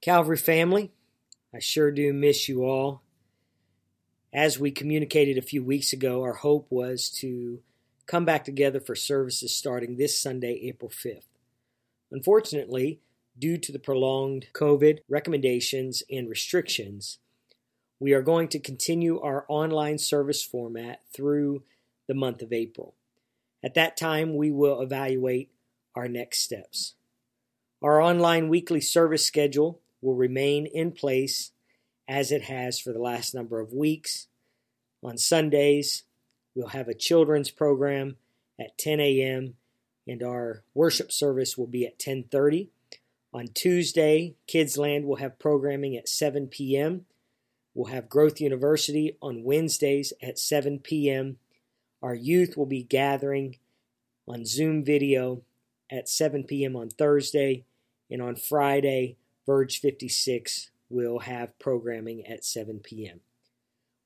Calvary family, I sure do miss you all. As we communicated a few weeks ago, our hope was to come back together for services starting this Sunday, April 5th. Unfortunately, due to the prolonged COVID recommendations and restrictions, we are going to continue our online service format through the month of April. At that time, we will evaluate our next steps. Our online weekly service schedule will remain in place as it has for the last number of weeks. On Sundays, we'll have a children's program at 10 a.m. and our worship service will be at 10:30. On Tuesday, Kids Land will have programming at 7 p.m. We'll have Growth University on Wednesdays at 7 p.m. Our youth will be gathering on Zoom video at 7 p.m. on Thursday, and on Friday, Verge 56 will have programming at 7 p.m.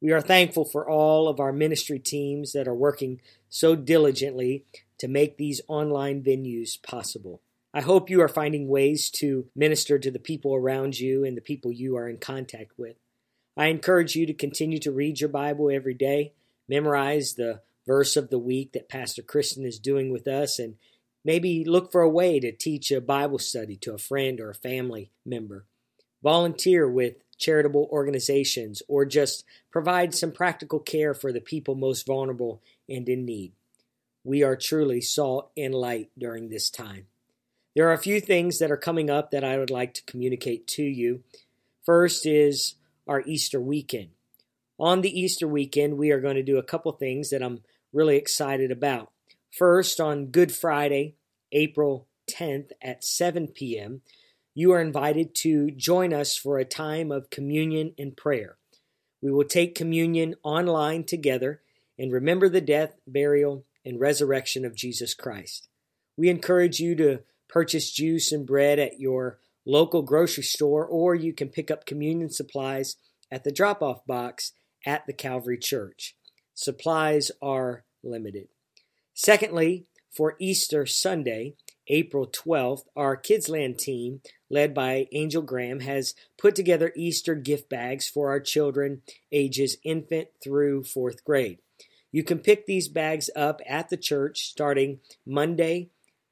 We are thankful for all of our ministry teams that are working so diligently to make these online venues possible. I hope you are finding ways to minister to the people around you and the people you are in contact with. I encourage you to continue to read your Bible every day, memorize the verse of the week that Pastor Kristen is doing with us, and Maybe look for a way to teach a Bible study to a friend or a family member. Volunteer with charitable organizations or just provide some practical care for the people most vulnerable and in need. We are truly salt and light during this time. There are a few things that are coming up that I would like to communicate to you. First is our Easter weekend. On the Easter weekend, we are going to do a couple things that I'm really excited about. First, on Good Friday, April 10th at 7 p.m., you are invited to join us for a time of communion and prayer. We will take communion online together and remember the death, burial, and resurrection of Jesus Christ. We encourage you to purchase juice and bread at your local grocery store, or you can pick up communion supplies at the drop off box at the Calvary Church. Supplies are limited. Secondly, for Easter Sunday, April 12th, our Kidsland team, led by Angel Graham, has put together Easter gift bags for our children ages infant through fourth grade. You can pick these bags up at the church starting Monday,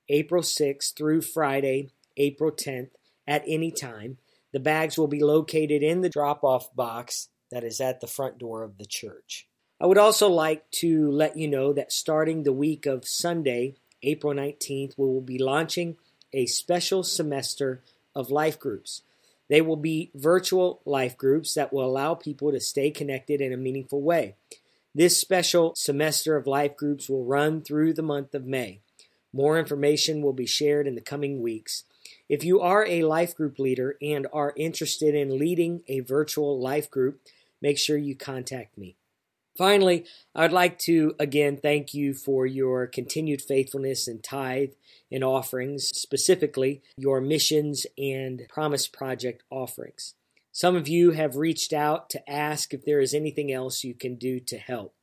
April 6th through Friday, April 10th at any time. The bags will be located in the drop off box that is at the front door of the church. I would also like to let you know that starting the week of Sunday, April 19th, we will be launching a special semester of life groups. They will be virtual life groups that will allow people to stay connected in a meaningful way. This special semester of life groups will run through the month of May. More information will be shared in the coming weeks. If you are a life group leader and are interested in leading a virtual life group, make sure you contact me. Finally, I'd like to again thank you for your continued faithfulness and tithe and offerings, specifically your missions and Promise Project offerings. Some of you have reached out to ask if there is anything else you can do to help.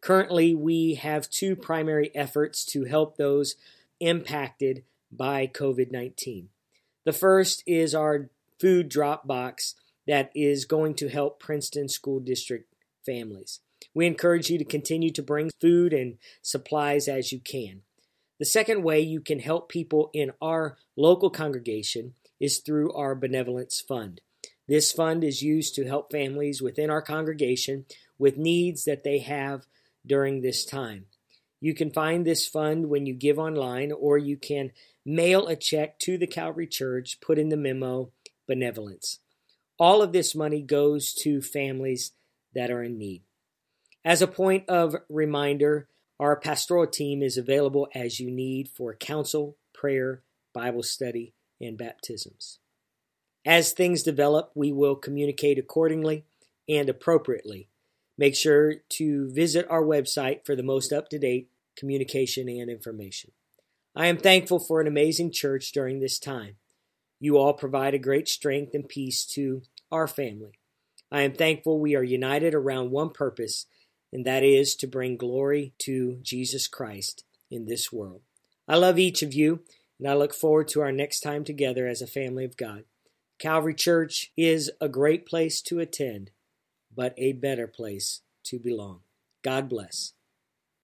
Currently, we have two primary efforts to help those impacted by COVID 19. The first is our food drop box that is going to help Princeton School District families. We encourage you to continue to bring food and supplies as you can. The second way you can help people in our local congregation is through our benevolence fund. This fund is used to help families within our congregation with needs that they have during this time. You can find this fund when you give online, or you can mail a check to the Calvary Church, put in the memo benevolence. All of this money goes to families that are in need. As a point of reminder, our pastoral team is available as you need for counsel, prayer, Bible study, and baptisms. As things develop, we will communicate accordingly and appropriately. Make sure to visit our website for the most up to date communication and information. I am thankful for an amazing church during this time. You all provide a great strength and peace to our family. I am thankful we are united around one purpose and that is to bring glory to Jesus Christ in this world. I love each of you, and I look forward to our next time together as a family of God. Calvary Church is a great place to attend, but a better place to belong. God bless.